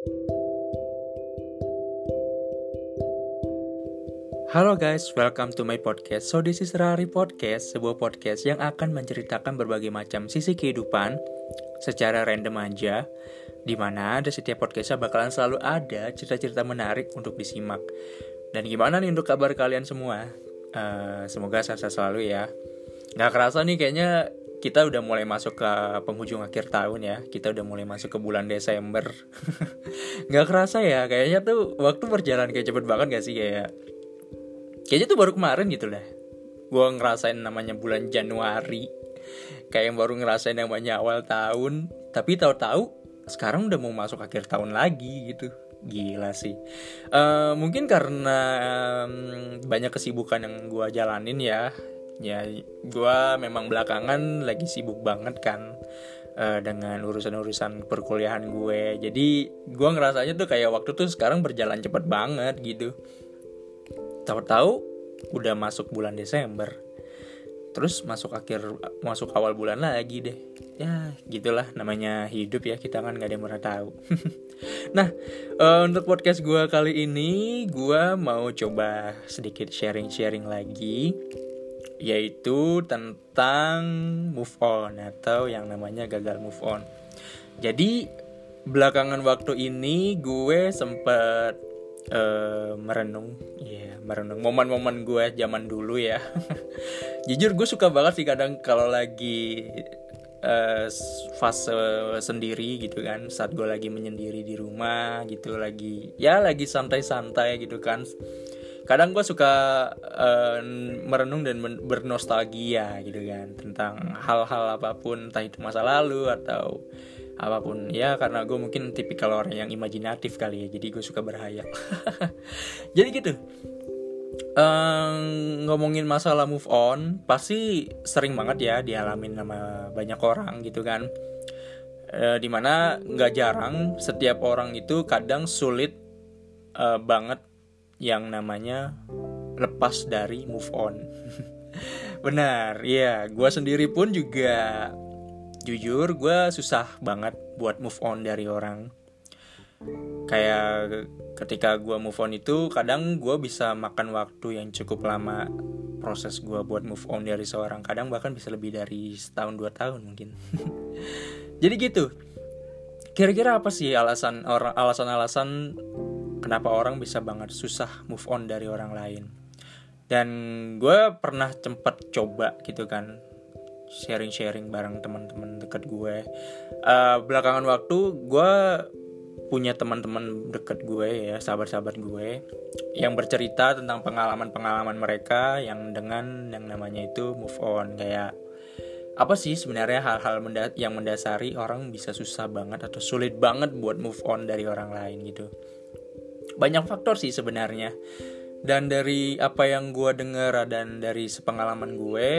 Halo guys, welcome to my podcast. So this is Rari Podcast, sebuah podcast yang akan menceritakan berbagai macam sisi kehidupan secara random aja. Di mana ada setiap podcastnya bakalan selalu ada cerita-cerita menarik untuk disimak. Dan gimana nih untuk kabar kalian semua? Uh, semoga sehat selalu ya. Gak kerasa nih kayaknya kita udah mulai masuk ke penghujung akhir tahun ya. Kita udah mulai masuk ke bulan Desember. gak kerasa ya, kayaknya tuh waktu berjalan kayak cepet banget gak sih kayak kayaknya tuh baru kemarin gitu lah gue ngerasain namanya bulan Januari. Kayak yang baru ngerasain namanya awal tahun. Tapi tahu-tahu sekarang udah mau masuk akhir tahun lagi gitu. Gila sih. Uh, mungkin karena um, banyak kesibukan yang gue jalanin ya ya gue memang belakangan lagi sibuk banget kan uh, dengan urusan-urusan perkuliahan gue. Jadi gue ngerasanya tuh kayak waktu tuh sekarang berjalan cepet banget gitu. Tahu-tahu udah masuk bulan Desember. Terus masuk akhir masuk awal bulan lagi deh. Ya gitulah namanya hidup ya kita kan nggak ada yang pernah tahu. Nah uh, untuk podcast gue kali ini gue mau coba sedikit sharing-sharing lagi yaitu tentang move on atau yang namanya gagal move on. Jadi belakangan waktu ini gue sempet uh, merenung. Ya yeah, merenung. Momen-momen gue zaman dulu ya. Jujur gue suka banget sih kadang kalau lagi uh, fase sendiri gitu kan. Saat gue lagi menyendiri di rumah gitu lagi ya lagi santai-santai gitu kan kadang gue suka uh, merenung dan bernostalgia gitu kan tentang hal-hal apa pun entah itu masa lalu atau apa pun. Ya karena gue mungkin tipikal orang yang imajinatif kali ya jadi gue suka berhayal. Jadi gitu. Um, ngomongin masalah move on pasti sering banget ya dialamin sama banyak orang gitu kan. E, di mana nggak jarang setiap orang itu kadang sulit e, banget yang namanya lepas dari move on. Benar ya gue sendiri pun juga jujur gue susah banget buat move on dari orang. Kayak ketika gue move on itu kadang gue bisa makan waktu yang cukup lama proses gue buat move on dari seorang. Kadang bahkan bisa lebih dari setahun dua tahun mungkin. Jadi gitu. Kira-kira apa sih alasan orang alasan-alasan kenapa orang bisa banget susah move on dari orang lain dan gue pernah cepet coba gitu kan sharing-sharing bareng teman-teman deket gue. Uh, belakangan waktu gue punya teman-teman deket gue ya, sahabat-sahabat gue yang bercerita tentang pengalaman-pengalaman mereka yang dengan yang namanya itu move on kayak apa sih sebenarnya hal-hal yang mendasari orang bisa susah banget atau sulit banget buat move on dari orang lain gitu. Banyak faktor sih sebenarnya. Dan dari apa yang gue dengar dan dari sepengalaman gue,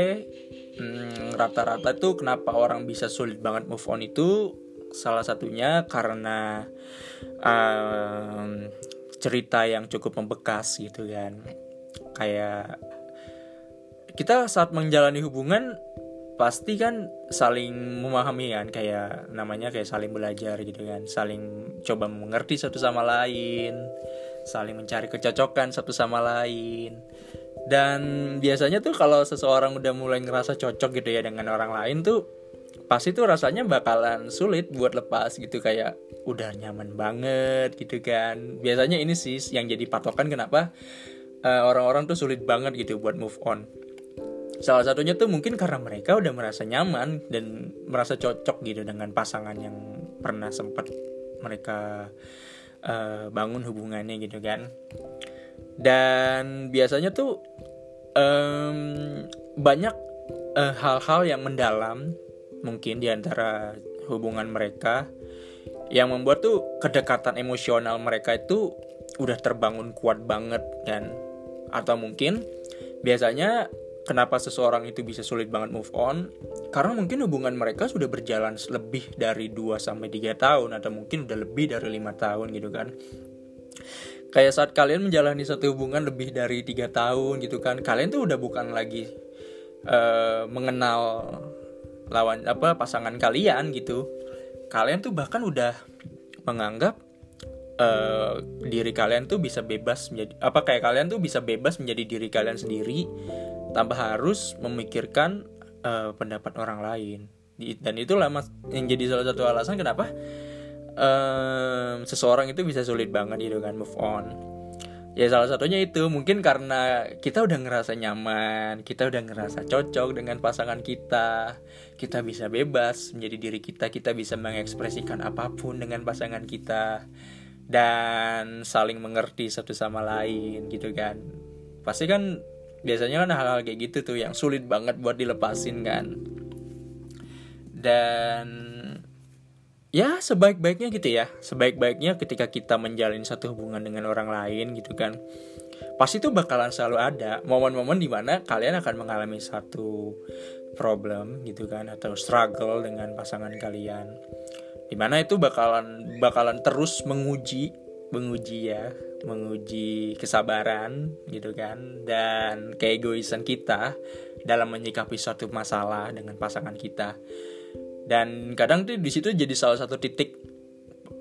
Hmm, rata-rata tuh kenapa orang bisa sulit banget move on itu salah satunya karena um, cerita yang cukup membekas gitu kan kayak kita saat menjalani hubungan pasti kan saling memahami kan kayak namanya kayak saling belajar gitu kan. Saling coba mengerti satu sama lain saling mencari kecocokan satu sama lain. Dan biasanya tuh kalau seseorang udah mulai ngerasa cocok gitu ya dengan orang lain tuh pasti tuh rasanya bakalan sulit buat lepas gitu kayak udah nyaman banget gitu kan. Biasanya ini sih yang jadi patokan kenapa uh, orang-orang tuh sulit banget gitu buat move on salah satunya tuh mungkin karena mereka udah merasa nyaman dan merasa cocok gitu dengan pasangan yang pernah sempat mereka uh, bangun hubungannya gitu kan. Dan biasanya tuh um, banyak eh, hal-hal uh, yang mendalam mungkin di antara hubungan mereka yang membuat tuh kedekatan emosional mereka itu udah terbangun kuat banget kan atau mungkin biasanya kenapa seseorang itu bisa sulit banget move on? Karena mungkin hubungan mereka sudah berjalan lebih dari 2 sampai 3 tahun atau mungkin udah lebih dari lima tahun gitu kan. Kayak saat kalian menjalani satu hubungan lebih dari tiga tahun gitu kan kalian tuh udah bukan lagi uh, mengenal lawan apa pasangan kalian gitu. Kalian tuh bahkan udah menganggap uh, diri kalian tuh bisa bebas menjadi apa kayak kalian tuh bisa bebas menjadi diri kalian sendiri tanpa harus memikirkan uh, pendapat orang lain. Dan itulah mas yang jadi salah satu alasan kenapa um, seseorang itu bisa sulit banget gitu kan move on. Ya salah satunya itu mungkin karena kita udah ngerasa nyaman kita udah ngerasa cocok dengan pasangan kita kita bisa bebas menjadi diri kita kita bisa mengekspresikan apa pun dengan pasangan kita dan saling mengerti satu sama lain gitu kan. Pasti kan biasanya kan hal-hal kayak gitu tuh yang sulit banget buat dilepasin kan. Dan ya sebaik-baiknya gitu ya. Sebaik-baiknya ketika kita menjalin satu hubungan dengan orang lain gitu kan. Pasti tuh bakalan selalu ada momen-momen di mana kalian akan mengalami satu problem gitu kan atau struggle dengan pasangan kalian. Di mana itu bakalan bakalan terus menguji menguji ya menguji kesabaran gitu kan dan keegoisan kita dalam menyikapi suatu masalah dengan pasangan kita. Dan kadang tuh di situ jadi salah satu titik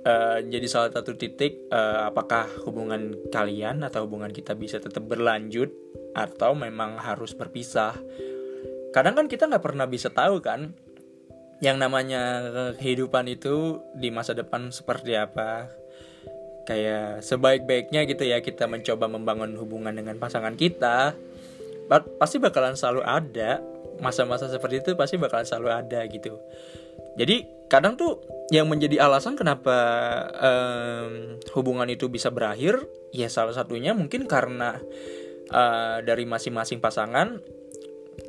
uh, jadi salah satu titik uh, apakah hubungan kalian atau hubungan kita bisa tetap berlanjut atau memang harus berpisah. Kadang kan kita nggak pernah bisa tahu kan yang namanya kehidupan itu di masa depan seperti apa kayak sebaik-baiknya gitu ya kita mencoba membangun hubungan dengan pasangan kita pasti bakalan selalu ada. Masa-masa seperti itu pasti bakalan selalu ada gitu. Jadi kadang tuh yang menjadi alasan kenapa um, hubungan itu bisa berakhir ya salah satunya mungkin karena uh, dari masing-masing pasangan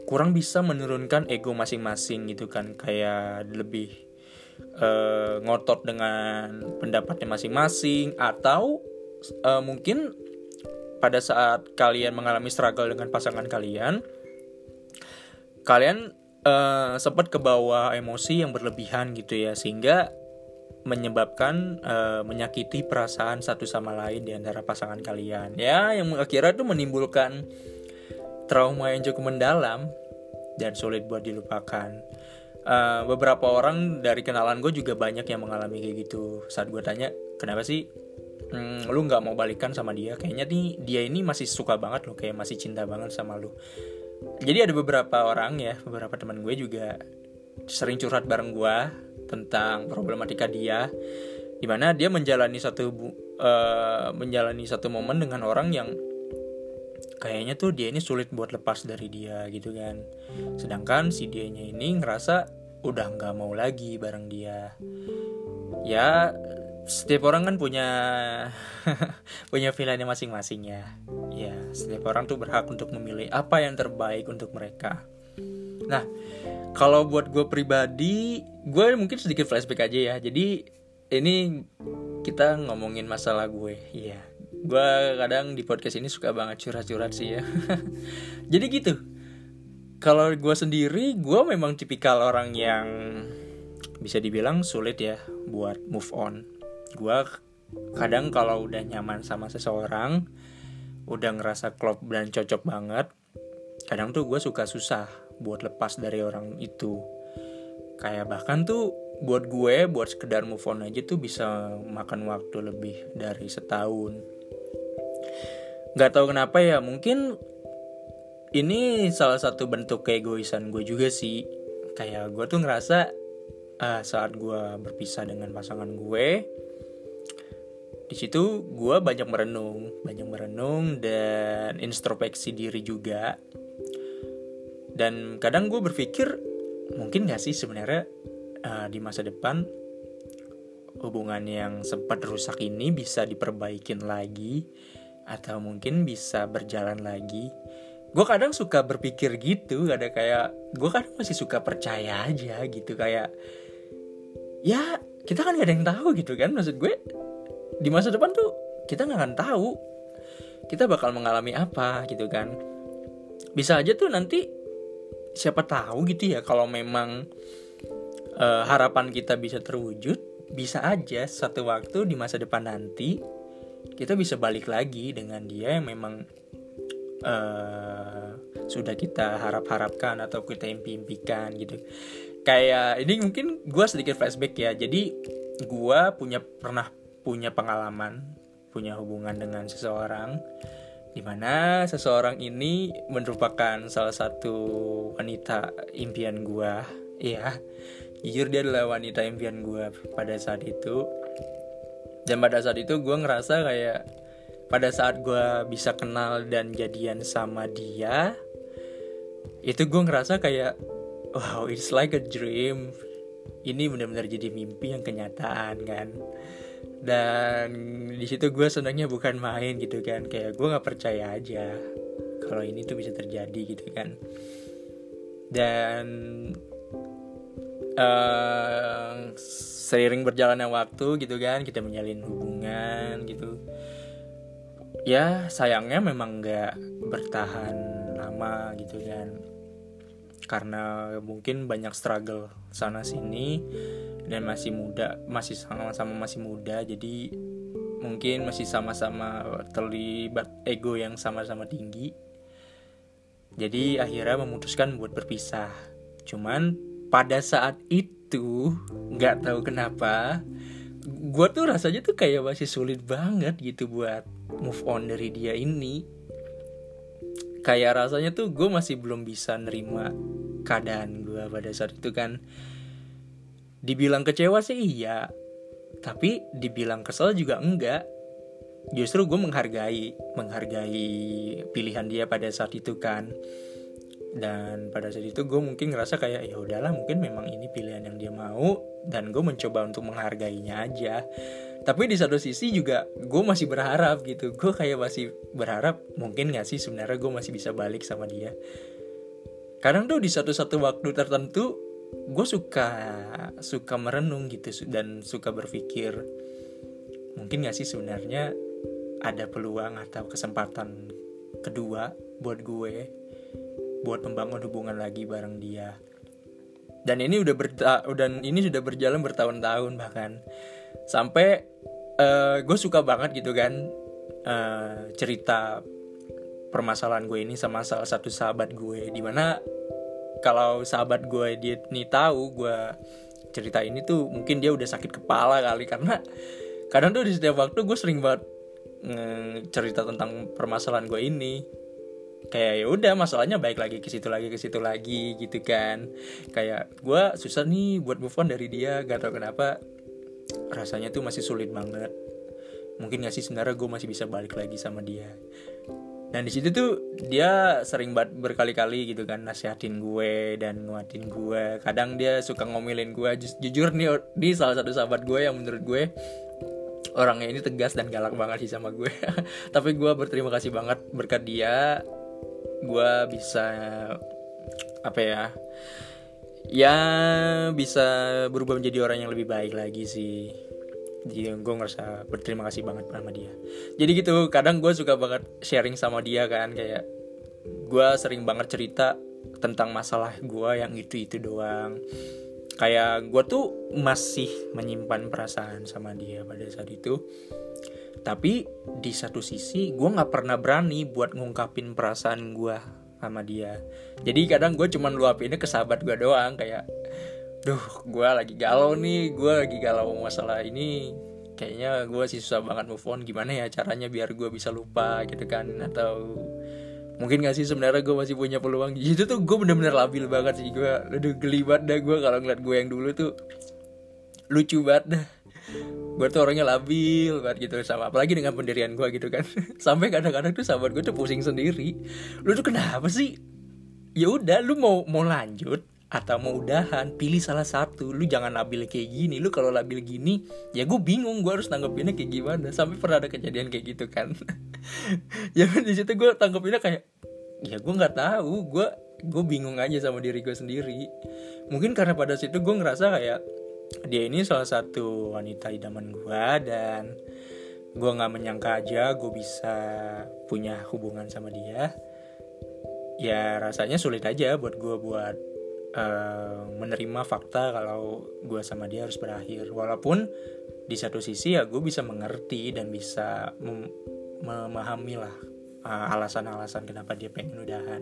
kurang bisa menurunkan ego masing-masing gitu kan. Kayak lebih uh, ngotot dengan pendapatnya masing-masing atau uh, mungkin pada saat kalian mengalami struggle dengan pasangan kalian kalian uh, sempat ke bawah emosi yang berlebihan gitu ya sehingga menyebabkan uh, menyakiti perasaan satu sama lain di antara pasangan kalian ya yang akhirnya itu menimbulkan trauma yang cukup mendalam dan sulit buat dilupakan. Uh, beberapa orang dari kenalan gue juga banyak yang mengalami kayak gitu. Saat gue tanya, kenapa sih hmm, lu nggak mau balikan sama dia? Kayaknya nih dia ini masih suka banget loh, kayak masih cinta banget sama lu. Jadi ada beberapa orang ya, beberapa teman gue juga sering curhat bareng gue tentang problematika dia, di mana dia menjalani satu uh, menjalani satu momen dengan orang yang kayaknya tuh dia ini sulit buat lepas dari dia gitu kan. Sedangkan si dianya ini ngerasa udah nggak mau lagi bareng dia. Ya setiap orang kan punya punya pilihannya masing-masing ya. Ya setiap orang tuh berhak untuk memilih apa yang terbaik untuk mereka. Nah kalau buat gue pribadi gue mungkin sedikit flashback aja ya. Jadi ini kita ngomongin masalah gue ya gue kadang di podcast ini suka banget curhat-curhat sih ya. Jadi gitu. Kalau gue sendiri gue memang tipikal orang yang bisa dibilang sulit ya buat move on. Gue kadang kalau udah nyaman sama seseorang udah ngerasa klop dan cocok banget kadang tuh gue suka susah buat lepas dari orang itu. Kayak bahkan tuh buat gue buat sekedar move on aja tuh bisa makan waktu lebih dari setahun nggak tahu kenapa ya mungkin ini salah satu bentuk keegoisan gue juga sih. Kayak gue tuh ngerasa uh, saat gue berpisah dengan pasangan gue di situ gue banyak merenung banyak merenung dan introspeksi diri juga. Dan kadang gue berpikir mungkin gak sih sebenarnya uh, di masa depan hubungan yang sempat rusak ini bisa diperbaikin lagi atau mungkin bisa berjalan lagi. Gue kadang suka berpikir gitu ada kayak gue kadang masih suka percaya aja gitu kayak ya kita kan gak ada yang tahu gitu kan. Maksud gue di masa depan tuh kita nggak akan tahu kita bakal mengalami apa gitu kan. Bisa aja tuh nanti siapa tahu gitu ya kalau memang uh, harapan kita bisa terwujud bisa aja satu waktu di masa depan nanti kita bisa balik lagi dengan dia yang memang uh, sudah kita harap-harapkan atau kita impi-impikan gitu. Kayak ini mungkin gue sedikit flashback ya. Jadi gue punya pernah punya pengalaman punya hubungan dengan seseorang di mana seseorang ini merupakan salah satu wanita impian gua. Iya jujur dia adalah wanita impian gua pada saat itu dan pada saat itu gue ngerasa kayak pada saat gue bisa kenal dan jadian sama dia itu gue ngerasa kayak wow it's like a dream. Ini benar-benar jadi mimpi yang kenyataan kan? Dan di situ gue senangnya bukan main gitu kan kayak gue nggak percaya aja kalau ini tuh bisa terjadi gitu kan. Dan uh, seiring berjalannya waktu gitu kan kita menjalin hubungan gitu. Ya sayangnya memang nggak bertahan lama gitu kan. Karena mungkin banyak struggle sana sini dan masih muda masih sama-sama masih muda. Jadi mungkin masih sama-sama terlibat ego yang sama-sama tinggi. Jadi akhirnya memutuskan buat berpisah. Cuman pada saat itu nggak tahu kenapa gue tuh rasanya tuh kayak masih sulit banget gitu buat move on dari dia ini. Kayak rasanya tuh gue masih belum bisa nerima keadaan gue pada saat itu kan. Dibilang kecewa sih iya tapi dibilang kesel juga enggak. Justru gue menghargai menghargai pilihan dia pada saat itu kan dan pada saat itu gue mungkin ngerasa kayak ya udahlah mungkin memang ini pilihan yang dia mau dan gue mencoba untuk menghargainya aja. Tapi di satu sisi juga gue masih berharap gitu. Gue kayak masih berharap mungkin gak sih sebenarnya gue masih bisa balik sama dia? Kadang tuh di satu-satu waktu tertentu gue suka suka merenung gitu dan suka berpikir mungkin gak sih sebenarnya ada peluang atau kesempatan kedua buat gue buat membangun hubungan lagi bareng dia. Dan ini udah berta dan ini sudah berjalan bertahun-tahun bahkan. Sampai uh, gue suka banget gitu kan uh, cerita permasalahan gue ini sama salah satu sahabat gue. Di mana kalau sahabat gue dia nih tahu gue cerita ini tuh mungkin dia udah sakit kepala kali. Karena kadang tuh di setiap waktu gue sering banget cerita tentang permasalahan gue ini kayak ya udah masalahnya baik lagi ke situ lagi ke situ lagi gitu kan. Kayak gue susah nih buat move on dari dia gak tau kenapa. Rasanya tuh masih sulit banget. Mungkin gak sih sebenarnya gue masih bisa balik lagi sama dia. Dan di situ tuh dia sering banget berkali-kali gitu kan nasihatin gue dan nguatin gue. Kadang dia suka ngomelin gue. Jujur nih di salah satu sahabat gue yang menurut gue orangnya ini tegas dan galak banget sih sama gue. Tapi gue berterima kasih banget berkat dia gue bisa apa ya ya bisa berubah menjadi orang yang lebih baik lagi sih. Jadi gue ngerasa berterima kasih banget sama dia. Jadi gitu kadang gue suka banget sharing sama dia kan kayak gue sering banget cerita tentang masalah gue yang itu itu doang. Kayak gue tuh masih menyimpan perasaan sama dia pada saat itu tapi di satu sisi gue nggak pernah berani buat ngungkapin perasaan gue sama dia. Jadi kadang gue cuman luapinnya ke sahabat gue doang kayak duh gue lagi galau nih gue lagi galau masalah ini. Kayaknya gue sih susah banget move on. Gimana ya caranya biar gue bisa lupa gitu kan. Atau mungkin gak sih sebenarnya gue masih punya peluang? Itu tuh gue bener-bener labil banget sih gue aduh geli banget dah gue kalau ngeliat gue yang dulu tuh. Lucu banget dah gue tuh orangnya labil banget gitu sama apalagi dengan pendirian gue gitu kan. Sampai kadang-kadang tuh sahabat gue tuh pusing sendiri. Lu tuh kenapa sih? Ya udah lu mau mau lanjut atau mau udahan pilih salah satu. Lu jangan labil kayak gini. Lu kalau labil gini ya gue bingung gue harus tanggepinnya kayak gimana. Sampai pernah ada kejadian kayak gitu kan. Ya di situ gue tanggepinnya kayak ya gue nggak tahu. Gue gue bingung aja sama diri gue sendiri. Mungkin karena pada situ gue ngerasa kayak dia ini salah satu wanita idaman gue dan gue nggak menyangka aja gue bisa punya hubungan sama dia. Ya rasanya sulit aja buat gue buat uh, menerima fakta kalau gue sama dia harus berakhir. Walaupun di satu sisi ya gue bisa mengerti dan bisa mem memahami lah uh, alasan-alasan kenapa dia pengen udahan.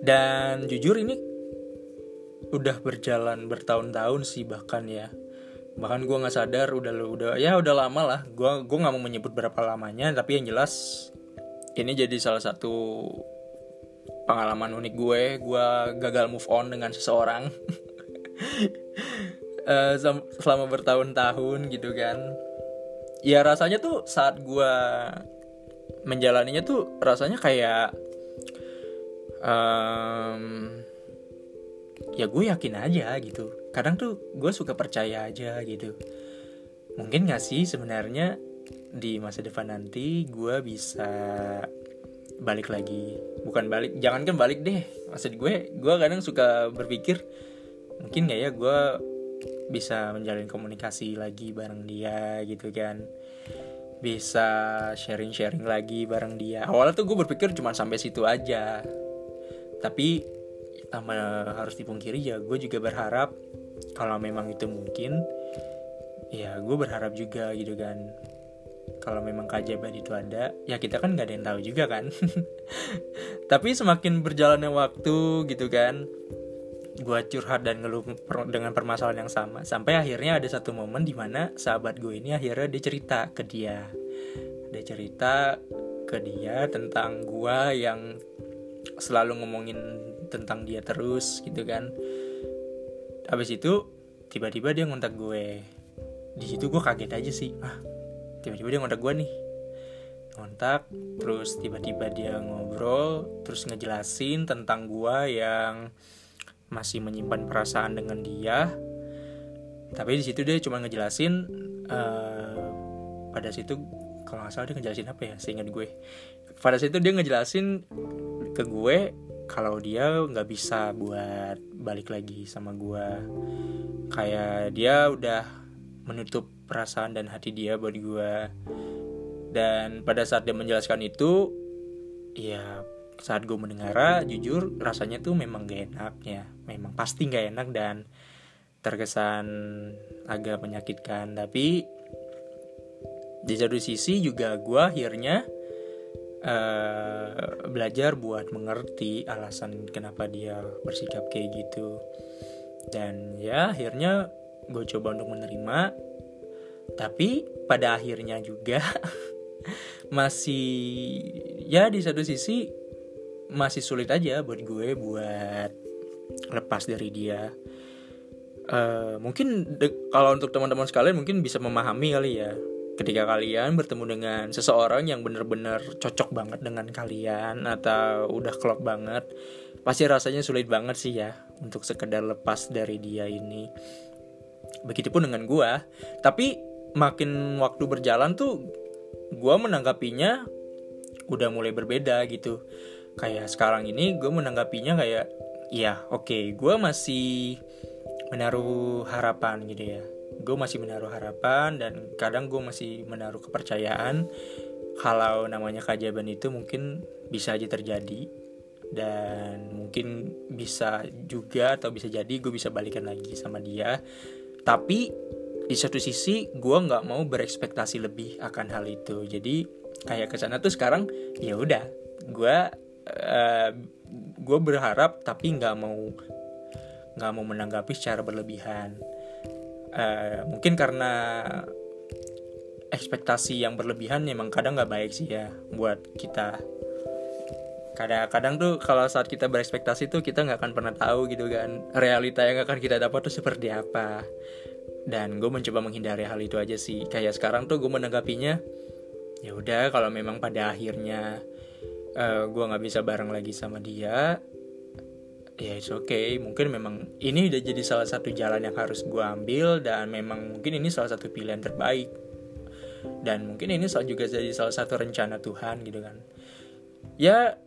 Dan jujur ini udah berjalan bertahun-tahun sih bahkan ya. Bahkan gue nggak sadar udah udah ya udah lama lah. Gue gue nggak mau menyebut berapa lamanya tapi yang jelas ini jadi salah satu pengalaman unik gue. Gue gagal move on dengan seseorang. Uh, selama bertahun-tahun gitu kan. Ya rasanya tuh saat gue menjalaninya tuh rasanya kayak um, ya gue yakin aja gitu. Kadang tuh gue suka percaya aja gitu. Mungkin gak sih sebenarnya di masa depan nanti gue bisa balik lagi? Bukan balik jangan kan balik deh. Maksud gue gue kadang suka berpikir mungkin gak ya gue bisa menjalin komunikasi lagi bareng dia gitu kan? Bisa sharing-sharing lagi bareng dia. Awalnya tuh gue berpikir cuma sampai situ aja. Tapi sama harus dipungkiri ya gue juga berharap kalau memang itu mungkin ya gue berharap juga gitu kan. Kalau memang keajaiban itu ada ya kita kan nggak ada yang tahu juga kan. Tapi semakin berjalannya waktu gitu kan gue curhat dan ngeluh dengan permasalahan yang sama sampai akhirnya ada satu momen di mana sahabat gue ini akhirnya dia cerita ke dia. Dia cerita ke dia tentang gue yang selalu ngomongin tentang dia terus gitu kan. Habis itu tiba-tiba dia ngontak gue. Di situ gue kaget aja sih. Ah tiba-tiba dia ngontak gue nih. Ngontak terus tiba-tiba dia ngobrol terus ngejelasin tentang gue yang masih menyimpan perasaan dengan dia. Tapi di situ dia cuma ngejelasin uh, pada situ kalau nggak salah dia ngejelasin apa ya seingat gue. Pada situ dia ngejelasin ke gue kalau dia nggak bisa buat balik lagi sama gue kayak dia udah menutup perasaan dan hati dia buat gue dan pada saat dia menjelaskan itu ya saat gue mendengar jujur rasanya tuh memang gak enak ya memang pasti gak enak dan terkesan agak menyakitkan. Tapi di satu sisi juga gue akhirnya uh, belajar buat mengerti alasan kenapa dia bersikap kayak gitu. Dan ya akhirnya gue coba untuk menerima. Tapi pada akhirnya juga masih ya di satu sisi masih sulit aja buat gue buat lepas dari dia. Uh, mungkin kalau untuk teman-teman sekalian mungkin bisa memahami kali ya ketika kalian bertemu dengan seseorang yang benar-benar cocok banget dengan kalian atau udah klop banget pasti rasanya sulit banget sih ya untuk sekedar lepas dari dia ini. Begitupun dengan gue tapi makin waktu berjalan tuh gue menanggapinya udah mulai berbeda gitu. Kayak sekarang ini gue menanggapinya kayak ya oke okay, gue masih menaruh harapan gitu ya gue masih menaruh harapan dan kadang gue masih menaruh kepercayaan kalau namanya keajaiban itu mungkin bisa aja terjadi dan mungkin bisa juga atau bisa jadi gue bisa balikan lagi sama dia. Tapi di satu sisi gue nggak mau berekspektasi lebih akan hal itu. Jadi kayak ke sana tuh sekarang ya udah gue uh, gue berharap tapi nggak mau nggak mau menanggapi secara berlebihan uh, mungkin karena ekspektasi yang berlebihan memang kadang nggak baik sih ya buat kita. Kadang-kadang tuh kalau saat kita berekspektasi tuh kita nggak akan pernah tahu gitu kan realita yang akan kita dapat tuh seperti apa. Dan gue mencoba menghindari hal itu aja sih. Kayak sekarang tuh gue menanggapinya ya udah kalau memang pada akhirnya uh, gue nggak bisa bareng lagi sama dia ya it's okay. Mungkin memang ini udah jadi salah satu jalan yang harus gue ambil dan memang mungkin ini salah satu pilihan terbaik. Dan mungkin ini juga jadi salah satu rencana Tuhan gitu kan. Ya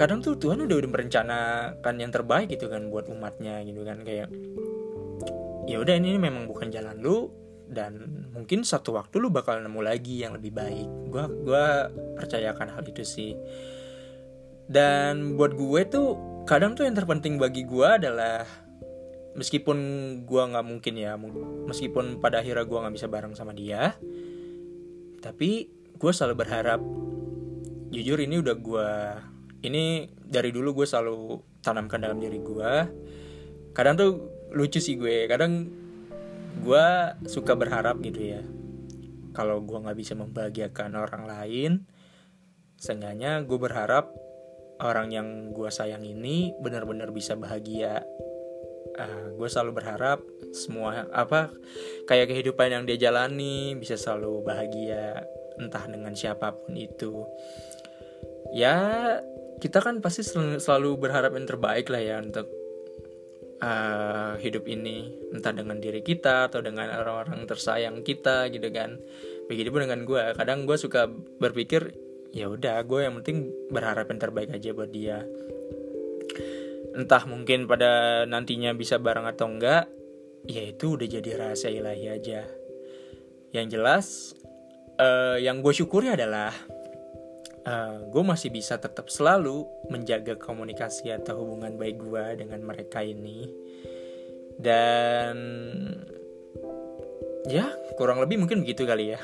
kadang tuh Tuhan udah udah merencanakan yang terbaik gitu kan buat umatnya gitu kan. Kayak ya udah ini memang bukan jalan lu dan mungkin satu waktu lu bakal nemu lagi yang lebih baik. Gue gua percayakan hal itu sih. Dan buat gue tuh kadang tuh yang terpenting bagi gue adalah meskipun gue nggak mungkin ya meskipun pada akhirnya gue nggak bisa bareng sama dia tapi gue selalu berharap jujur ini udah gue ini dari dulu gue selalu tanamkan dalam diri gue kadang tuh lucu sih gue kadang gue suka berharap gitu ya kalau gue nggak bisa membahagiakan orang lain seenggaknya gue berharap orang yang gue sayang ini benar-benar bisa bahagia. Uh, ah, gue selalu berharap semua apa kayak kehidupan yang dia jalani bisa selalu bahagia entah dengan siapa pun itu. Ya kita kan pasti selalu berharap yang terbaik lah ya untuk uh, hidup ini. Entah dengan diri kita atau dengan orang-orang tersayang kita gitu kan. Begitu pun dengan gue kadang gue suka berpikir ya udah gue yang penting berharap yang terbaik aja buat dia. Entah mungkin pada nantinya bisa bareng atau enggak ya itu udah jadi rahasia ilahi aja. Yang jelas uh, yang gue syukuri adalah uh, eh, gue masih bisa tetap selalu menjaga komunikasi atau hubungan baik gue dengan mereka ini. Dan ya kurang lebih mungkin begitu kali ya.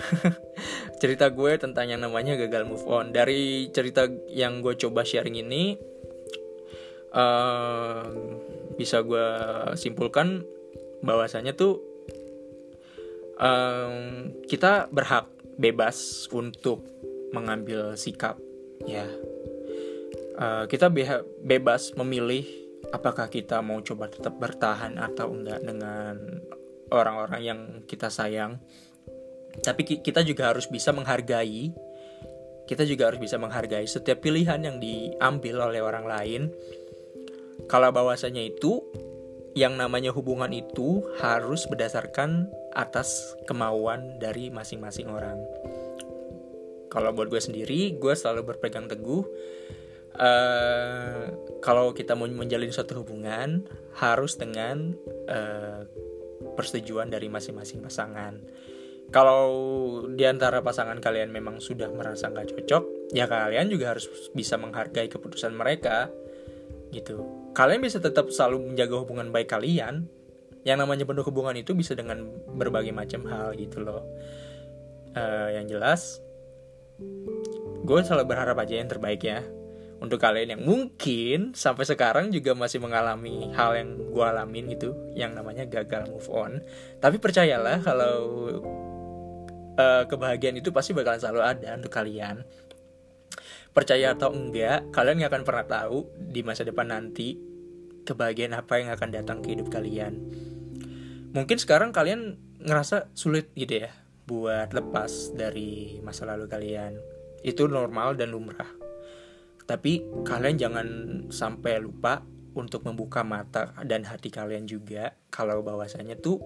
Cerita gue tentang yang namanya gagal move on. Dari cerita yang gue coba sharing ini uh, bisa gue simpulkan bahwasanya tuh um, kita berhak bebas untuk mengambil sikap ya. Uh, kita be bebas memilih apakah kita mau coba tetap bertahan atau enggak dengan orang-orang yang kita sayang tapi kita juga harus bisa menghargai kita juga harus bisa menghargai setiap pilihan yang diambil oleh orang lain kalau bahwasanya itu yang namanya hubungan itu harus berdasarkan atas kemauan dari masing-masing orang. Kalau buat gue sendiri, gue selalu berpegang teguh. Uh, kalau kita mau menjalin suatu hubungan, harus dengan uh, persetujuan dari masing-masing pasangan. Kalau di antara pasangan kalian memang sudah merasa nggak cocok, ya kalian juga harus bisa menghargai keputusan mereka gitu. Kalian bisa tetap selalu menjaga hubungan baik kalian. Yang namanya penuh hubungan itu bisa dengan berbagai macam hal gitu loh. Uh, yang jelas gue selalu berharap aja yang terbaik ya untuk kalian yang mungkin sampai sekarang juga masih mengalami hal yang gue alamin gitu yang namanya gagal move on. Tapi percayalah kalau uh, kebahagiaan itu pasti bakalan selalu ada untuk kalian. Percaya atau enggak kalian nggak akan pernah tahu di masa depan nanti kebahagiaan apa yang akan datang ke hidup kalian. Mungkin sekarang kalian ngerasa sulit gitu ya buat lepas dari masa lalu kalian. Itu normal dan lumrah tapi kalian jangan sampai lupa untuk membuka mata dan hati kalian juga kalau bahwasanya tuh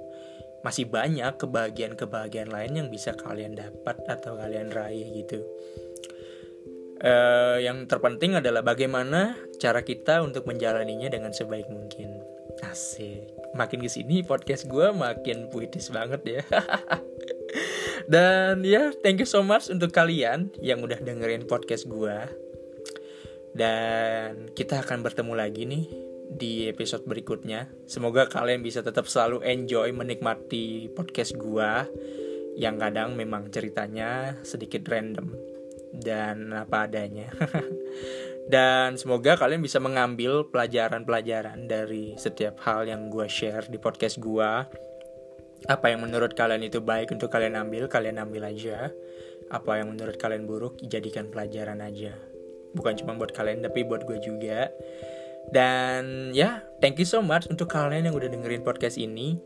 masih banyak kebahagiaan-kebahagiaan lain yang bisa kalian dapat atau kalian raih gitu uh, yang terpenting adalah bagaimana cara kita untuk menjalaninya dengan sebaik mungkin. Asik. Makin ke sini podcast gue makin puitis banget ya. Dan ya, thank you so much untuk kalian yang udah dengerin podcast gue. Dan kita akan bertemu lagi nih di episode berikutnya. Semoga kalian bisa tetap selalu enjoy menikmati podcast gue yang kadang memang ceritanya sedikit random dan apa adanya. dan semoga kalian bisa mengambil pelajaran-pelajaran dari setiap hal yang gue share di podcast gue. Apa yang menurut kalian itu baik untuk kalian ambil, kalian ambil aja. Apa yang menurut kalian buruk, jadikan pelajaran aja. Bukan cuma buat kalian, tapi buat gue juga. Dan ya, thank you so much untuk kalian yang udah dengerin podcast ini.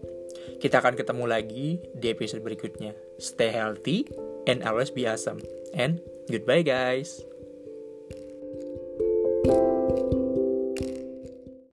Kita akan ketemu lagi di episode berikutnya. Stay healthy and always be awesome. And Goodbye, guys.